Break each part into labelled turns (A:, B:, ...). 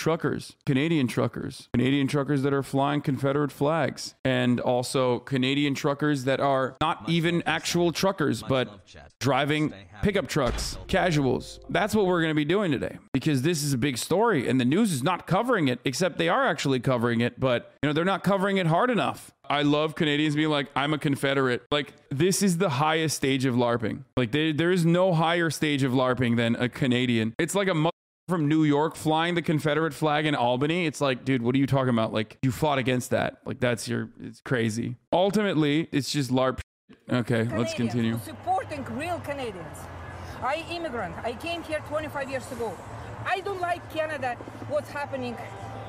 A: truckers, Canadian truckers, Canadian truckers that are flying Confederate flags, and also Canadian truckers that are not even actual truckers, but driving pickup trucks, casuals. That's what we're going to be doing today because this is a big story and the news is not covering it, except they are actually covering it, but you know, they're not covering it hard enough. I love Canadians being like, I'm a Confederate. Like, this is the highest stage of LARPing. Like, there, there is no higher stage of LARPing than a Canadian. It's like a from New York flying the Confederate flag in Albany. It's like, dude, what are you talking about? Like, you fought against that. Like, that's your, it's crazy. Ultimately, it's just LARP. Okay, let's continue.
B: Supporting real Canadians. I immigrant. I came here 25 years ago. I don't like Canada. What's happening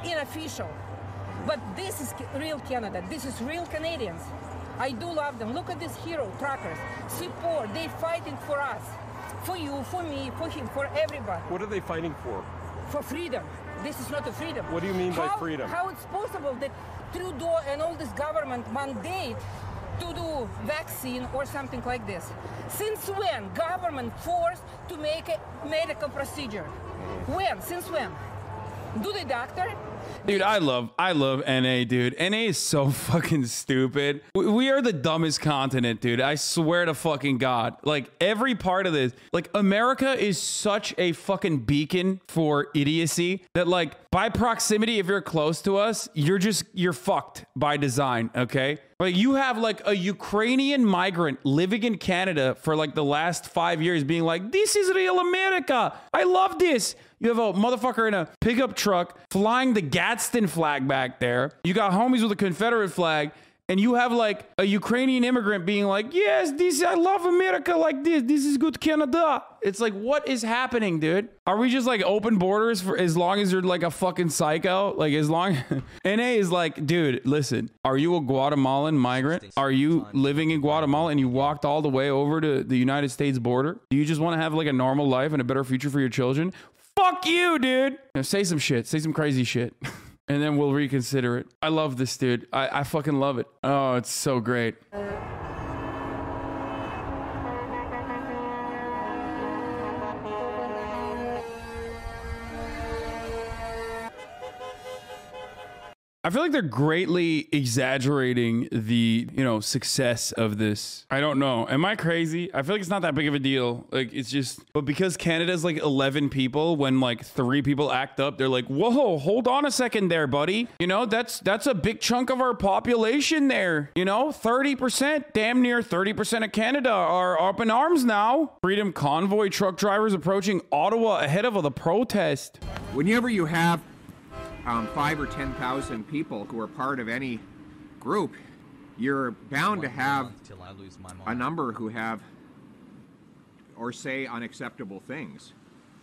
B: unofficial, but this is real Canada. This is real Canadians. I do love them. Look at these hero truckers. Support. They fighting for us, for you, for me, for him, for everybody,
C: What are they fighting for?
B: for freedom. This is not a freedom.
C: What do you mean by freedom?
B: How it's possible that Trudeau and all this government mandate to do vaccine or something like this? Since when government forced to make a medical procedure? Mm-hmm. When? Since when? Do the doctor?
A: Dude, I love, I love NA, dude. NA is so fucking stupid. We- are the dumbest continent, dude. I swear to fucking God. Like, every part of this, like, America is such a fucking beacon for idiocy that, like, by proximity, if you're close to us, you're just, you're fucked by design, okay? Like, you have, like, a Ukrainian migrant living in Canada for, like, the last five years being like, this is real America. I love this. You have a motherfucker in a pickup truck flying the Gadsden flag back there. You got homies with a Confederate flag. And you have like a Ukrainian immigrant being like, yes, this, I love America like this. This is good Canada. It's like, what is happening, dude? Are we just like open borders for as long as you're like a fucking psycho? Like, as long, NA is like, dude, listen, are you a Guatemalan migrant? Are you living in Guatemala and you walked all the way over to the United States border? Do you just want to have like a normal life and a better future for your children? Fuck you, dude. Say some shit. Say some crazy shit. and then we'll reconsider it. I love this, dude. I, I fucking love it. Oh, it's so great. I feel like they're greatly exaggerating the, you know, success of this. I don't know. Am I crazy? I feel like it's not that big of a deal. Like it's just but because Canada's like 11 people when like 3 people act up, they're like, "Whoa, hold on a second there, buddy." You know, that's that's a big chunk of our population there. You know, 30%, damn near 30% of Canada are up in arms now. Freedom convoy truck drivers approaching Ottawa ahead of the protest.
D: Whenever you have um, five or ten thousand people who are part of any group, you're bound to have
E: till I lose my
D: a number who have or say unacceptable things.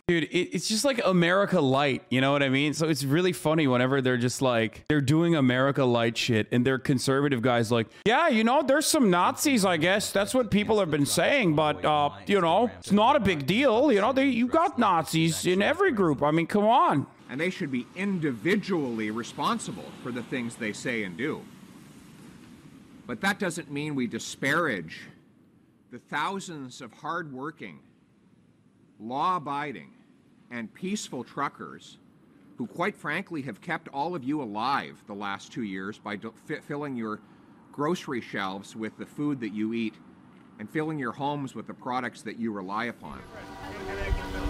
A: Dude, it, it's just like America Light, you know what I mean? So it's really funny whenever they're just like they're doing America Light shit, and they're conservative guys like, yeah, you know, there's some Nazis, I guess. That's what people have been saying, but uh, you know, it's not a big deal. You know, they you got Nazis in every group. I mean, come on.
D: And they should be individually responsible for the things they say and do. But that doesn't mean we disparage the thousands of hardworking, law abiding, and peaceful truckers who, quite frankly, have kept all of you alive the last two years by filling your grocery shelves with the food that you eat and filling your homes with the products that you rely upon.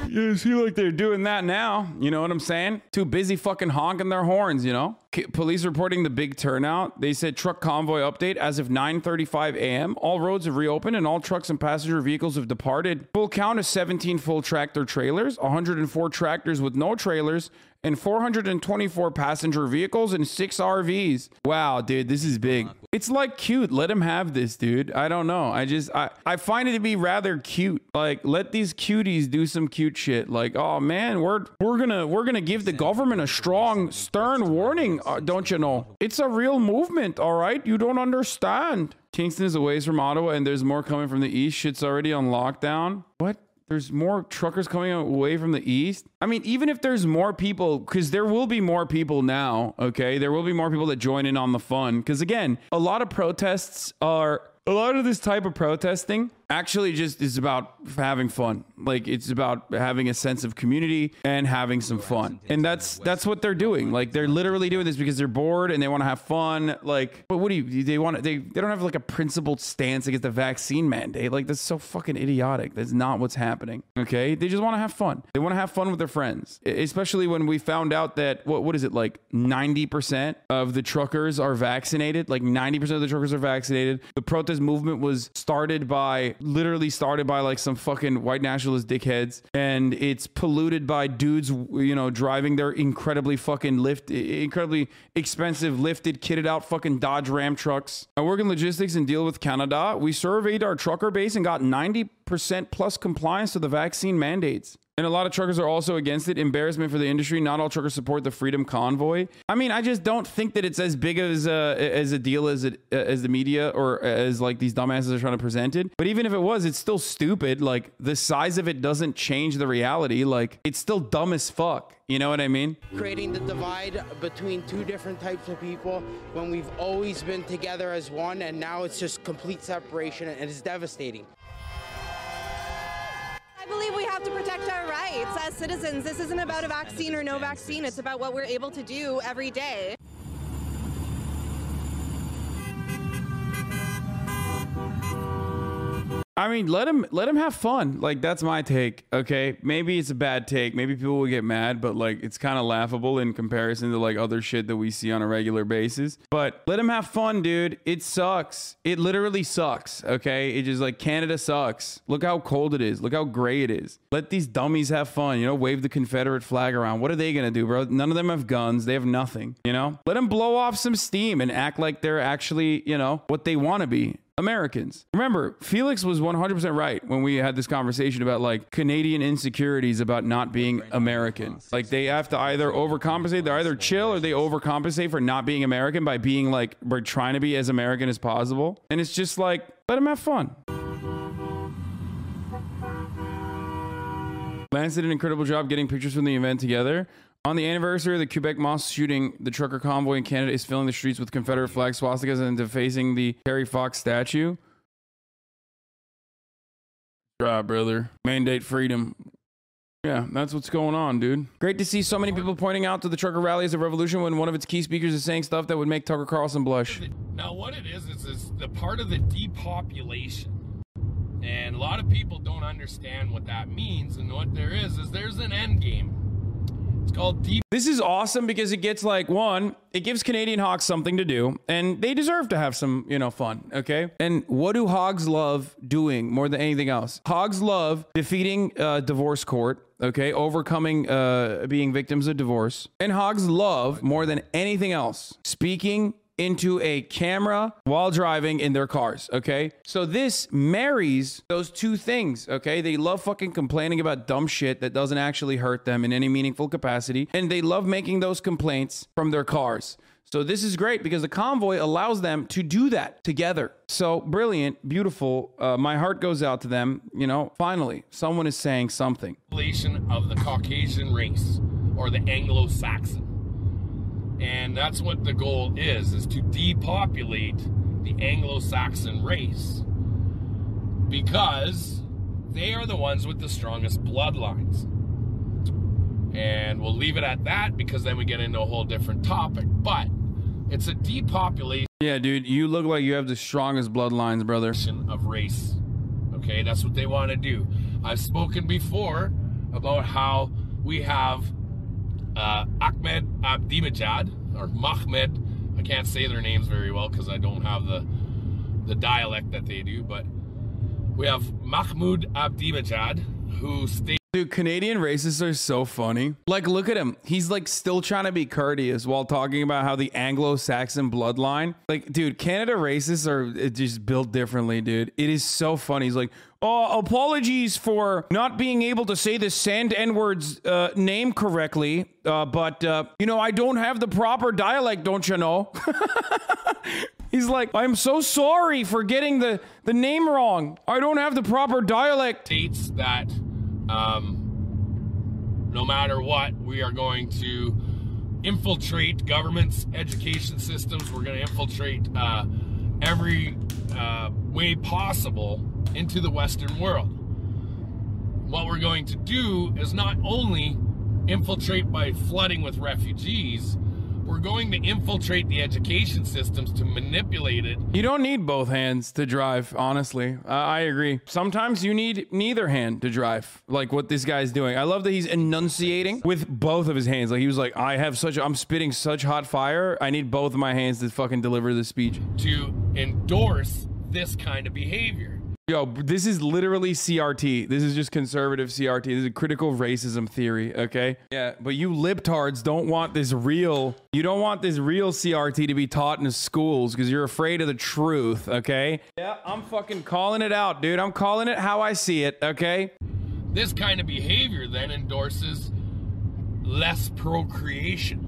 A: You see, like they're doing that now. You know what I'm saying? Too busy fucking honking their horns. You know. Police reporting the big turnout. They said truck convoy update as of 9:35 a.m. All roads have reopened and all trucks and passenger vehicles have departed. Full count is 17 full tractor trailers, 104 tractors with no trailers, and 424 passenger vehicles and six RVs. Wow, dude, this is big. It's like cute. Let him have this, dude. I don't know. I just I I find it to be rather cute. Like let these cuties do some cute shit. Like oh man, we're we're gonna we're gonna give the government a strong stern warning. Uh, don't you know? It's a real movement. All right, you don't understand. Kingston is a ways from Ottawa, and there's more coming from the east. Shit's already on lockdown. What? There's more truckers coming away from the east. I mean, even if there's more people, because there will be more people now, okay? There will be more people that join in on the fun. Because again, a lot of protests are, a lot of this type of protesting actually just is about having fun. Like it's about having a sense of community and having some fun. And that's that's what they're doing. Like they're literally doing this because they're bored and they want to have fun. Like, but what do you they want they they don't have like a principled stance against the vaccine mandate. Like that's so fucking idiotic. That's not what's happening. Okay? They just want to have fun. They want to have fun with their friends. Especially when we found out that what what is it like 90% of the truckers are vaccinated. Like 90% of the truckers are vaccinated. The protest movement was started by literally started by like some fucking white nationalist dickheads and it's polluted by dudes you know driving their incredibly fucking lift incredibly expensive lifted kitted out fucking Dodge Ram trucks. I work in logistics and deal with Canada. We surveyed our trucker base and got 90% plus compliance to the vaccine mandates. And a lot of truckers are also against it. Embarrassment for the industry. Not all truckers support the Freedom Convoy. I mean, I just don't think that it's as big as a, as a deal as it uh, as the media or as like these dumbasses are trying to present it. But even if it was, it's still stupid. Like the size of it doesn't change the reality. Like it's still dumb as fuck. You know what I mean?
C: creating the divide between two different types of people when we've always been together as one and now it's just complete separation and it's devastating.
E: I believe we have to protect our rights as citizens. This isn't about a vaccine or no vaccine. It's about what we're able to do every day.
A: I mean, let him let him have fun. Like that's my take. Okay, maybe it's a bad take. Maybe people will get mad, but like it's kind of laughable in comparison to like other shit that we see on a regular basis. But let him have fun, dude. It sucks. It literally sucks. Okay, it just like Canada sucks. Look how cold it is. Look how gray it is. Let these dummies have fun. You know, wave the Confederate flag around. What are they gonna do, bro? None of them have guns. They have nothing. You know, let them blow off some steam and act like they're actually, you know, what they want to be. Americans. Remember, Felix was 100% right when we had this conversation about like Canadian insecurities about not being American. Like they have to either overcompensate, they're either chill or they overcompensate for not being American by being like, we're trying to be as American as possible. And it's just like, let them have fun. Lance did an incredible job getting pictures from the event together. On the anniversary of the Quebec mosque shooting, the trucker convoy in Canada is filling the streets with Confederate flag swastikas and defacing the Terry Fox statue. Right, brother. Mandate freedom. Yeah, that's what's going on, dude. Great to see so many people pointing out to the trucker rally as a revolution when one of its key speakers is saying stuff that would make Tucker Carlson blush.
F: Now, what it is is is the part of the depopulation, and a lot of people don't understand what that means. And what there is is there's an end game. It's called deep.
A: This is awesome because it gets like one, it gives Canadian Hogs something to do, and they deserve to have some, you know, fun. Okay. And what do Hogs love doing more than anything else? Hogs love defeating uh, divorce court. Okay, overcoming uh, being victims of divorce, and Hogs love more than anything else speaking into a camera while driving in their cars. Okay. So this marries those two things. Okay. They love fucking complaining about dumb shit that doesn't actually hurt them in any meaningful capacity. And they love making those complaints from their cars. So this is great because the convoy allows them to do that together. So brilliant, beautiful. Uh, my heart goes out to them. You know, finally, someone is saying something.
F: of the Caucasian race or the Anglo-Saxon. And that's what the goal is, is to depopulate the Anglo-Saxon race. Because they are the ones with the strongest bloodlines. And we'll leave it at that because then we get into a whole different topic. But it's a depopulation
A: Yeah, dude, you look like you have the strongest bloodlines, brother.
F: of race. Okay, that's what they want to do. I've spoken before about how we have uh, Ahmed Abdimajad or Mahmed. I can't say their names very well because I don't have the the dialect that they do, but we have Mahmoud Abdimajad who states.
A: Dude, Canadian racists are so funny. Like, look at him. He's like still trying to be courteous while talking about how the Anglo Saxon bloodline. Like, dude, Canada racists are uh, just built differently, dude. It is so funny. He's like, oh, apologies for not being able to say the Sand N word's uh, name correctly. Uh, but, uh, you know, I don't have the proper dialect, don't you know? He's like, I'm so sorry for getting the, the name wrong. I don't have the proper dialect.
F: states that um, no matter what, we are going to infiltrate governments, education systems. We're going to infiltrate uh, every uh, way possible into the Western world. What we're going to do is not only infiltrate by flooding with refugees, we're going to infiltrate the education systems to manipulate it.
A: You don't need both hands to drive, honestly. Uh, I agree. Sometimes you need neither hand to drive, like what this guy's doing. I love that he's enunciating with both of his hands. Like he was like, I have such, I'm spitting such hot fire. I need both of my hands to fucking deliver this speech.
F: To endorse this kind of behavior.
A: Yo, this is literally CRT. This is just conservative CRT. This is a critical racism theory, okay? Yeah, but you libtards don't want this real, you don't want this real CRT to be taught in schools because you're afraid of the truth, okay? Yeah, I'm fucking calling it out, dude. I'm calling it how I see it, okay?
F: This kind of behavior then endorses less procreation.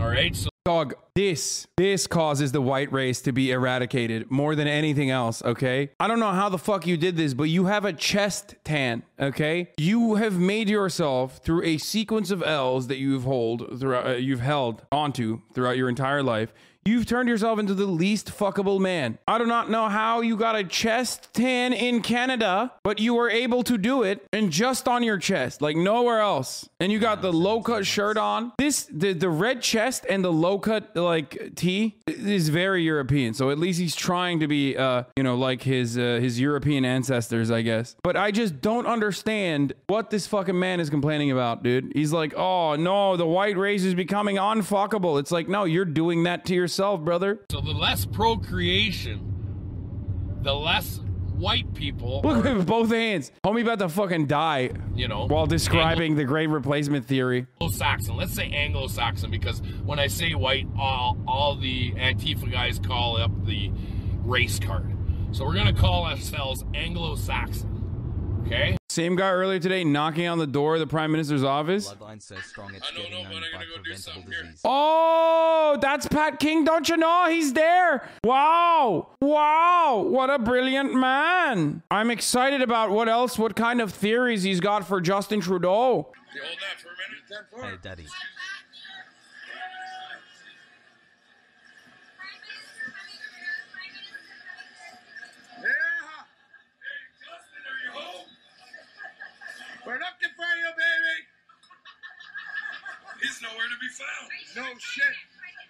F: All right, so
A: Dog, this, this causes the white race to be eradicated more than anything else, okay? I don't know how the fuck you did this, but you have a chest tan, okay? You have made yourself through a sequence of L's that you've hold throughout, uh, you've held onto throughout your entire life. You've turned yourself into the least fuckable man. I do not know how you got a chest tan in Canada, but you were able to do it and just on your chest, like nowhere else. And you got the low cut shirt on. This the, the red chest and the low cut like tee is very European. So at least he's trying to be uh, you know, like his uh, his European ancestors, I guess. But I just don't understand what this fucking man is complaining about, dude. He's like, "Oh, no, the white race is becoming unfuckable." It's like, "No, you're doing that to yourself, brother."
F: so the less procreation, the less white people,
A: Look at both hands. Homie about to fucking die
F: you know,
A: while describing the great replacement theory.
F: Anglo-Saxon. Let's say Anglo-Saxon because when I say white, all all the Antifa guys call up the race card. So we're gonna call ourselves Anglo-Saxon. Okay.
A: Same guy earlier today knocking on the door of the prime minister's office.
G: Bloodline so strong it's
F: I don't
G: getting
F: know, but
G: owned
F: I'm
G: by
F: gonna go do
G: preventable
F: something here.
G: disease.
A: Oh, that's Pat King. Don't you know he's there? Wow. Wow. What a brilliant man. I'm excited about what else, what kind of theories he's got for Justin Trudeau.
F: hold that for a minute.
G: Hey, Daddy.
F: He's nowhere to be found. No shit.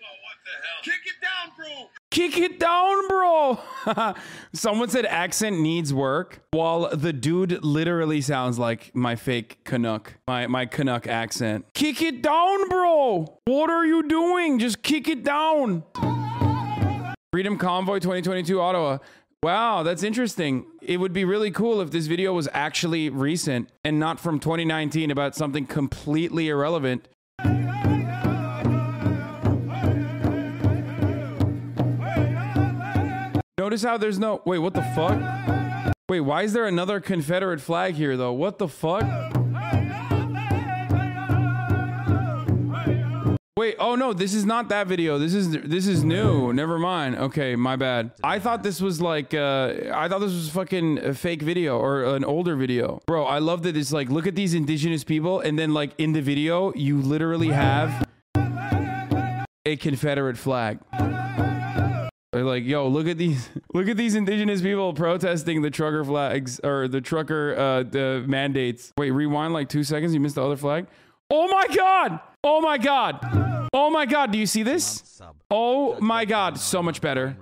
F: Well, what the hell? Kick it down, bro.
A: Kick it down, bro. Someone said accent needs work, while the dude literally sounds like my fake Canuck, my, my Canuck accent. Kick it down, bro. What are you doing? Just kick it down. Freedom Convoy 2022 Ottawa. Wow, that's interesting. It would be really cool if this video was actually recent and not from 2019 about something completely irrelevant. Notice how there's no. Wait, what the fuck? Wait, why is there another Confederate flag here, though? What the fuck? Wait, oh no, this is not that video. This is this is new. Never mind. Okay, my bad. I thought this was like uh I thought this was fucking a fake video or an older video. Bro, I love that it's like look at these indigenous people and then like in the video you literally have a Confederate flag. They're like, yo, look at these, look at these indigenous people protesting the trucker flags or the trucker uh, the mandates. Wait, rewind like two seconds. You missed the other flag. Oh my god! Oh my god! Oh my god! Do you see this? Oh my god! So much better.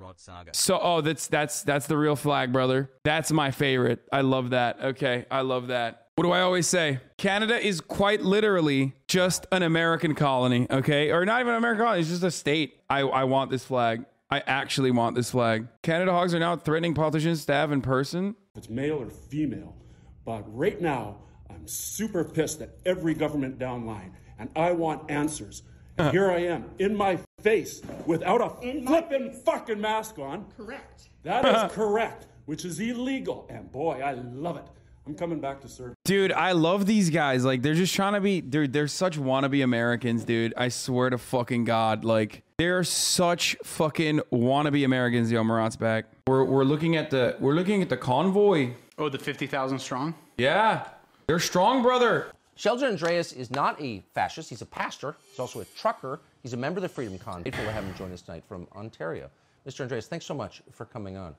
A: So, oh, that's that's that's the real flag, brother. That's my favorite. I love that. Okay, I love that. What do I always say? Canada is quite literally just an American colony, okay? Or not even an American colony, it's just a state. I, I want this flag. I actually want this flag. Canada hogs are now threatening politicians, staff in person.
H: if it's male or female. But right now, I'm super pissed at every government downline, and I want answers. Uh. And here I am, in my face, without a flippin' fucking mask on. Correct. That is correct, which is illegal. And boy, I love it. I'm coming back to serve.
A: Dude, I love these guys. Like, they're just trying to be, dude, they're such wannabe Americans, dude. I swear to fucking God. Like, they're such fucking wannabe Americans, yo, Marat's back. We're, we're looking at the, we're looking at the convoy.
I: Oh, the 50,000 strong?
A: Yeah. They're strong, brother.
J: Sheldon Andreas is not a fascist. He's a pastor. He's also a trucker. He's a member of the Freedom Con. Grateful to have him join us tonight from Ontario. Mr. Andreas, thanks so much for coming on.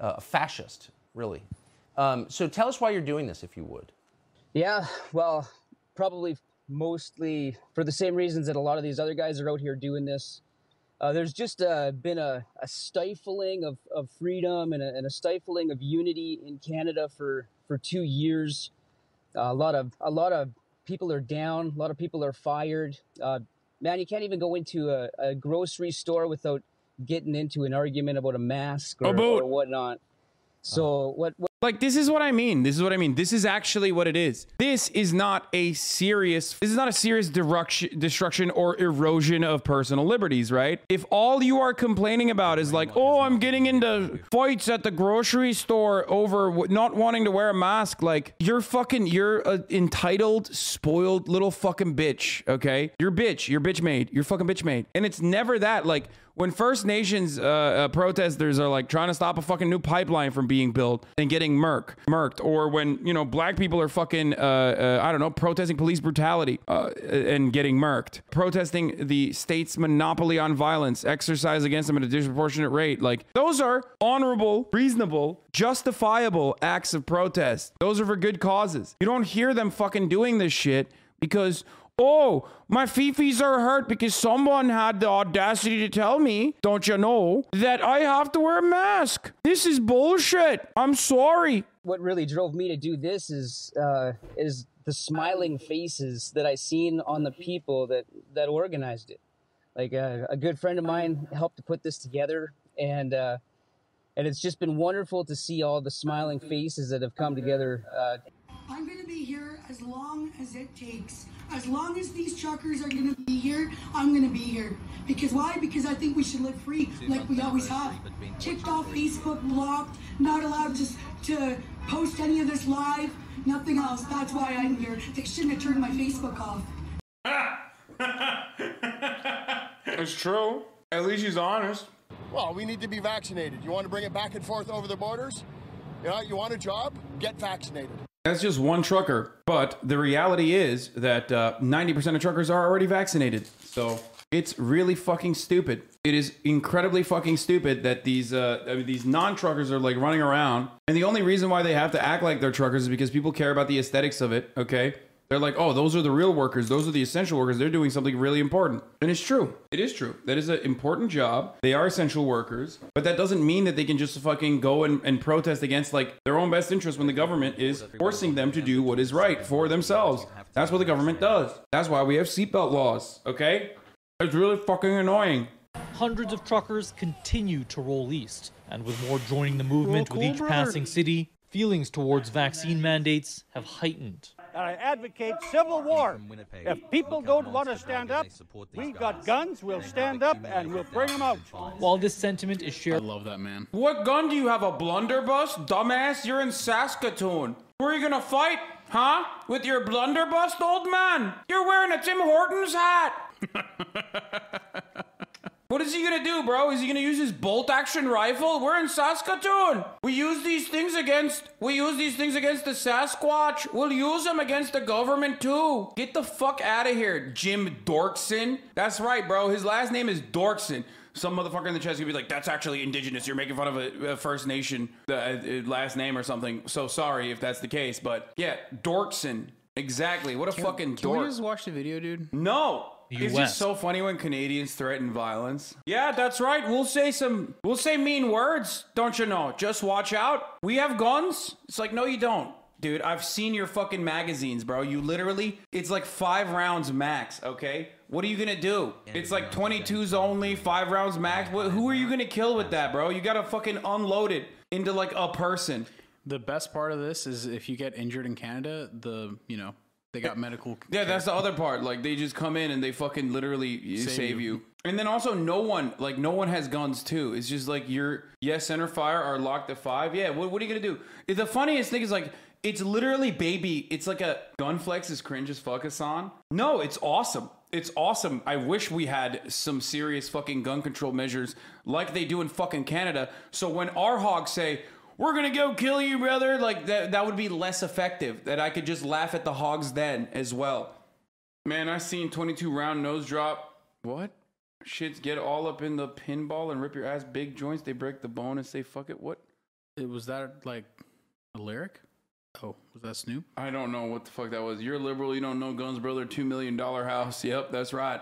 J: Uh, a fascist, really. Um, so tell us why you're doing this, if you would.
G: Yeah, well, probably mostly for the same reasons that a lot of these other guys are out here doing this. Uh, there's just uh, been a, a stifling of, of freedom and a, and a stifling of unity in Canada for, for two years. Uh, a lot of a lot of people are down. A lot of people are fired. Uh, man, you can't even go into a, a, grocery store without getting into an argument about a mask or,
A: about-
G: or whatnot. So what, what
A: Like this is what I mean. This is what I mean. This is actually what it is. This is not a serious. This is not a serious destruction, or erosion of personal liberties, right? If all you are complaining about is like, oh, I'm getting into fights at the grocery store over not wanting to wear a mask, like you're fucking, you're an entitled, spoiled little fucking bitch. Okay, you're bitch. You're bitch made. You're fucking bitch made. And it's never that. Like when First Nations uh, uh, protesters are like trying to stop a fucking new pipeline from being built and getting murk, murked, or when you know black people are fucking uh, uh, I don't know protesting police brutality uh, and getting murked, protesting the state's monopoly on violence, exercise against them at a disproportionate rate. Like those are honorable, reasonable, justifiable acts of protest. Those are for good causes. You don't hear them fucking doing this shit because Oh, my fifis are hurt because someone had the audacity to tell me, don't you know, that I have to wear a mask. This is bullshit. I'm sorry.
G: what really drove me to do this is uh, is the smiling faces that I seen on the people that that organized it. Like uh, a good friend of mine helped to put this together, and uh, and it's just been wonderful to see all the smiling faces that have come together. Uh,
I: I'm going to be here as long as it takes. As long as these truckers are going to be here, I'm going to be here. Because why? Because I think we should live free like we always have. Kicked off Facebook, blocked, not allowed to, to post any of this live, nothing else. That's why I'm here. They shouldn't have turned my Facebook off.
A: It's true. At least he's honest.
K: Well, we need to be vaccinated. You want to bring it back and forth over the borders? You know, you want a job? Get vaccinated.
A: That's just one trucker. But the reality is that uh, 90% of truckers are already vaccinated. So it's really fucking stupid. It is incredibly fucking stupid that these uh, I mean, these non-truckers are like running around, and the only reason why they have to act like they're truckers is because people care about the aesthetics of it. Okay, they're like, oh, those are the real workers. Those are the essential workers. They're doing something really important, and it's true. It is true. That is an important job. They are essential workers, but that doesn't mean that they can just fucking go and, and protest against like their own best interest when the government is forcing them to do what is right for themselves. That's what the government does. That's why we have seatbelt laws. Okay, it's really fucking annoying.
L: Hundreds of truckers continue to roll east, and with more joining the movement with each passing city, feelings towards vaccine mandates have heightened.
M: And I advocate civil war. If people don't want to stand up, we got guns, we'll stand up and we'll bring them out.
L: While this sentiment is shared,
N: I love that man.
A: What gun do you have? A blunderbuss? Dumbass, you're in Saskatoon. Who are you gonna fight? Huh? With your blunderbuss, old man? You're wearing a Tim Hortons hat. What is he gonna do, bro? Is he gonna use his bolt action rifle? We're in Saskatoon. We use these things against we use these things against the Sasquatch. We'll use them against the government too. Get the fuck out of here, Jim Dorkson. That's right, bro. His last name is Dorkson. Some motherfucker in the chat's gonna be like, "That's actually indigenous. You're making fun of a, a First Nation uh, uh, last name or something." So sorry if that's the case, but yeah, Dorkson. Exactly. What a fucking
N: Can
A: dork.
N: we just watch the video, dude?
A: No. It's
N: US.
A: just so funny when Canadians threaten violence. Yeah, that's right. We'll say some we'll say mean words, don't you know? Just watch out. We have guns. It's like no you don't. Dude, I've seen your fucking magazines, bro. You literally it's like 5 rounds max, okay? What are you going to do? It's like 22s only, 5 rounds max. What, who are you going to kill with that, bro? You got to fucking unload it into like a person.
N: The best part of this is if you get injured in Canada, the you know they got medical.
A: Yeah, that's the other part. Like they just come in and they fucking literally save,
N: Save
A: you.
N: you.
A: And then also no one like no one has guns too. It's just like you're yes, center fire are locked at five. Yeah, what, what are you gonna do? The funniest thing is like it's literally baby. It's like a gun flex is cringe as fuck, Hasan. No, it's awesome. It's awesome. I wish we had some serious fucking gun control measures like they do in fucking Canada. So when our hogs say, we're gonna go kill you, brother. Like that, that would be less effective. That I could just laugh at the hogs then as well. Man, I seen 22 round nose drop. What? Shits get all up in the pinball and rip your ass big joints. They break the bone and say fuck it. What?
N: It was that like a lyric? Oh, was that Snoop?
A: I don't know what the fuck that was. You're liberal. You don't know Guns Brother two million dollar house. Yep, that's right.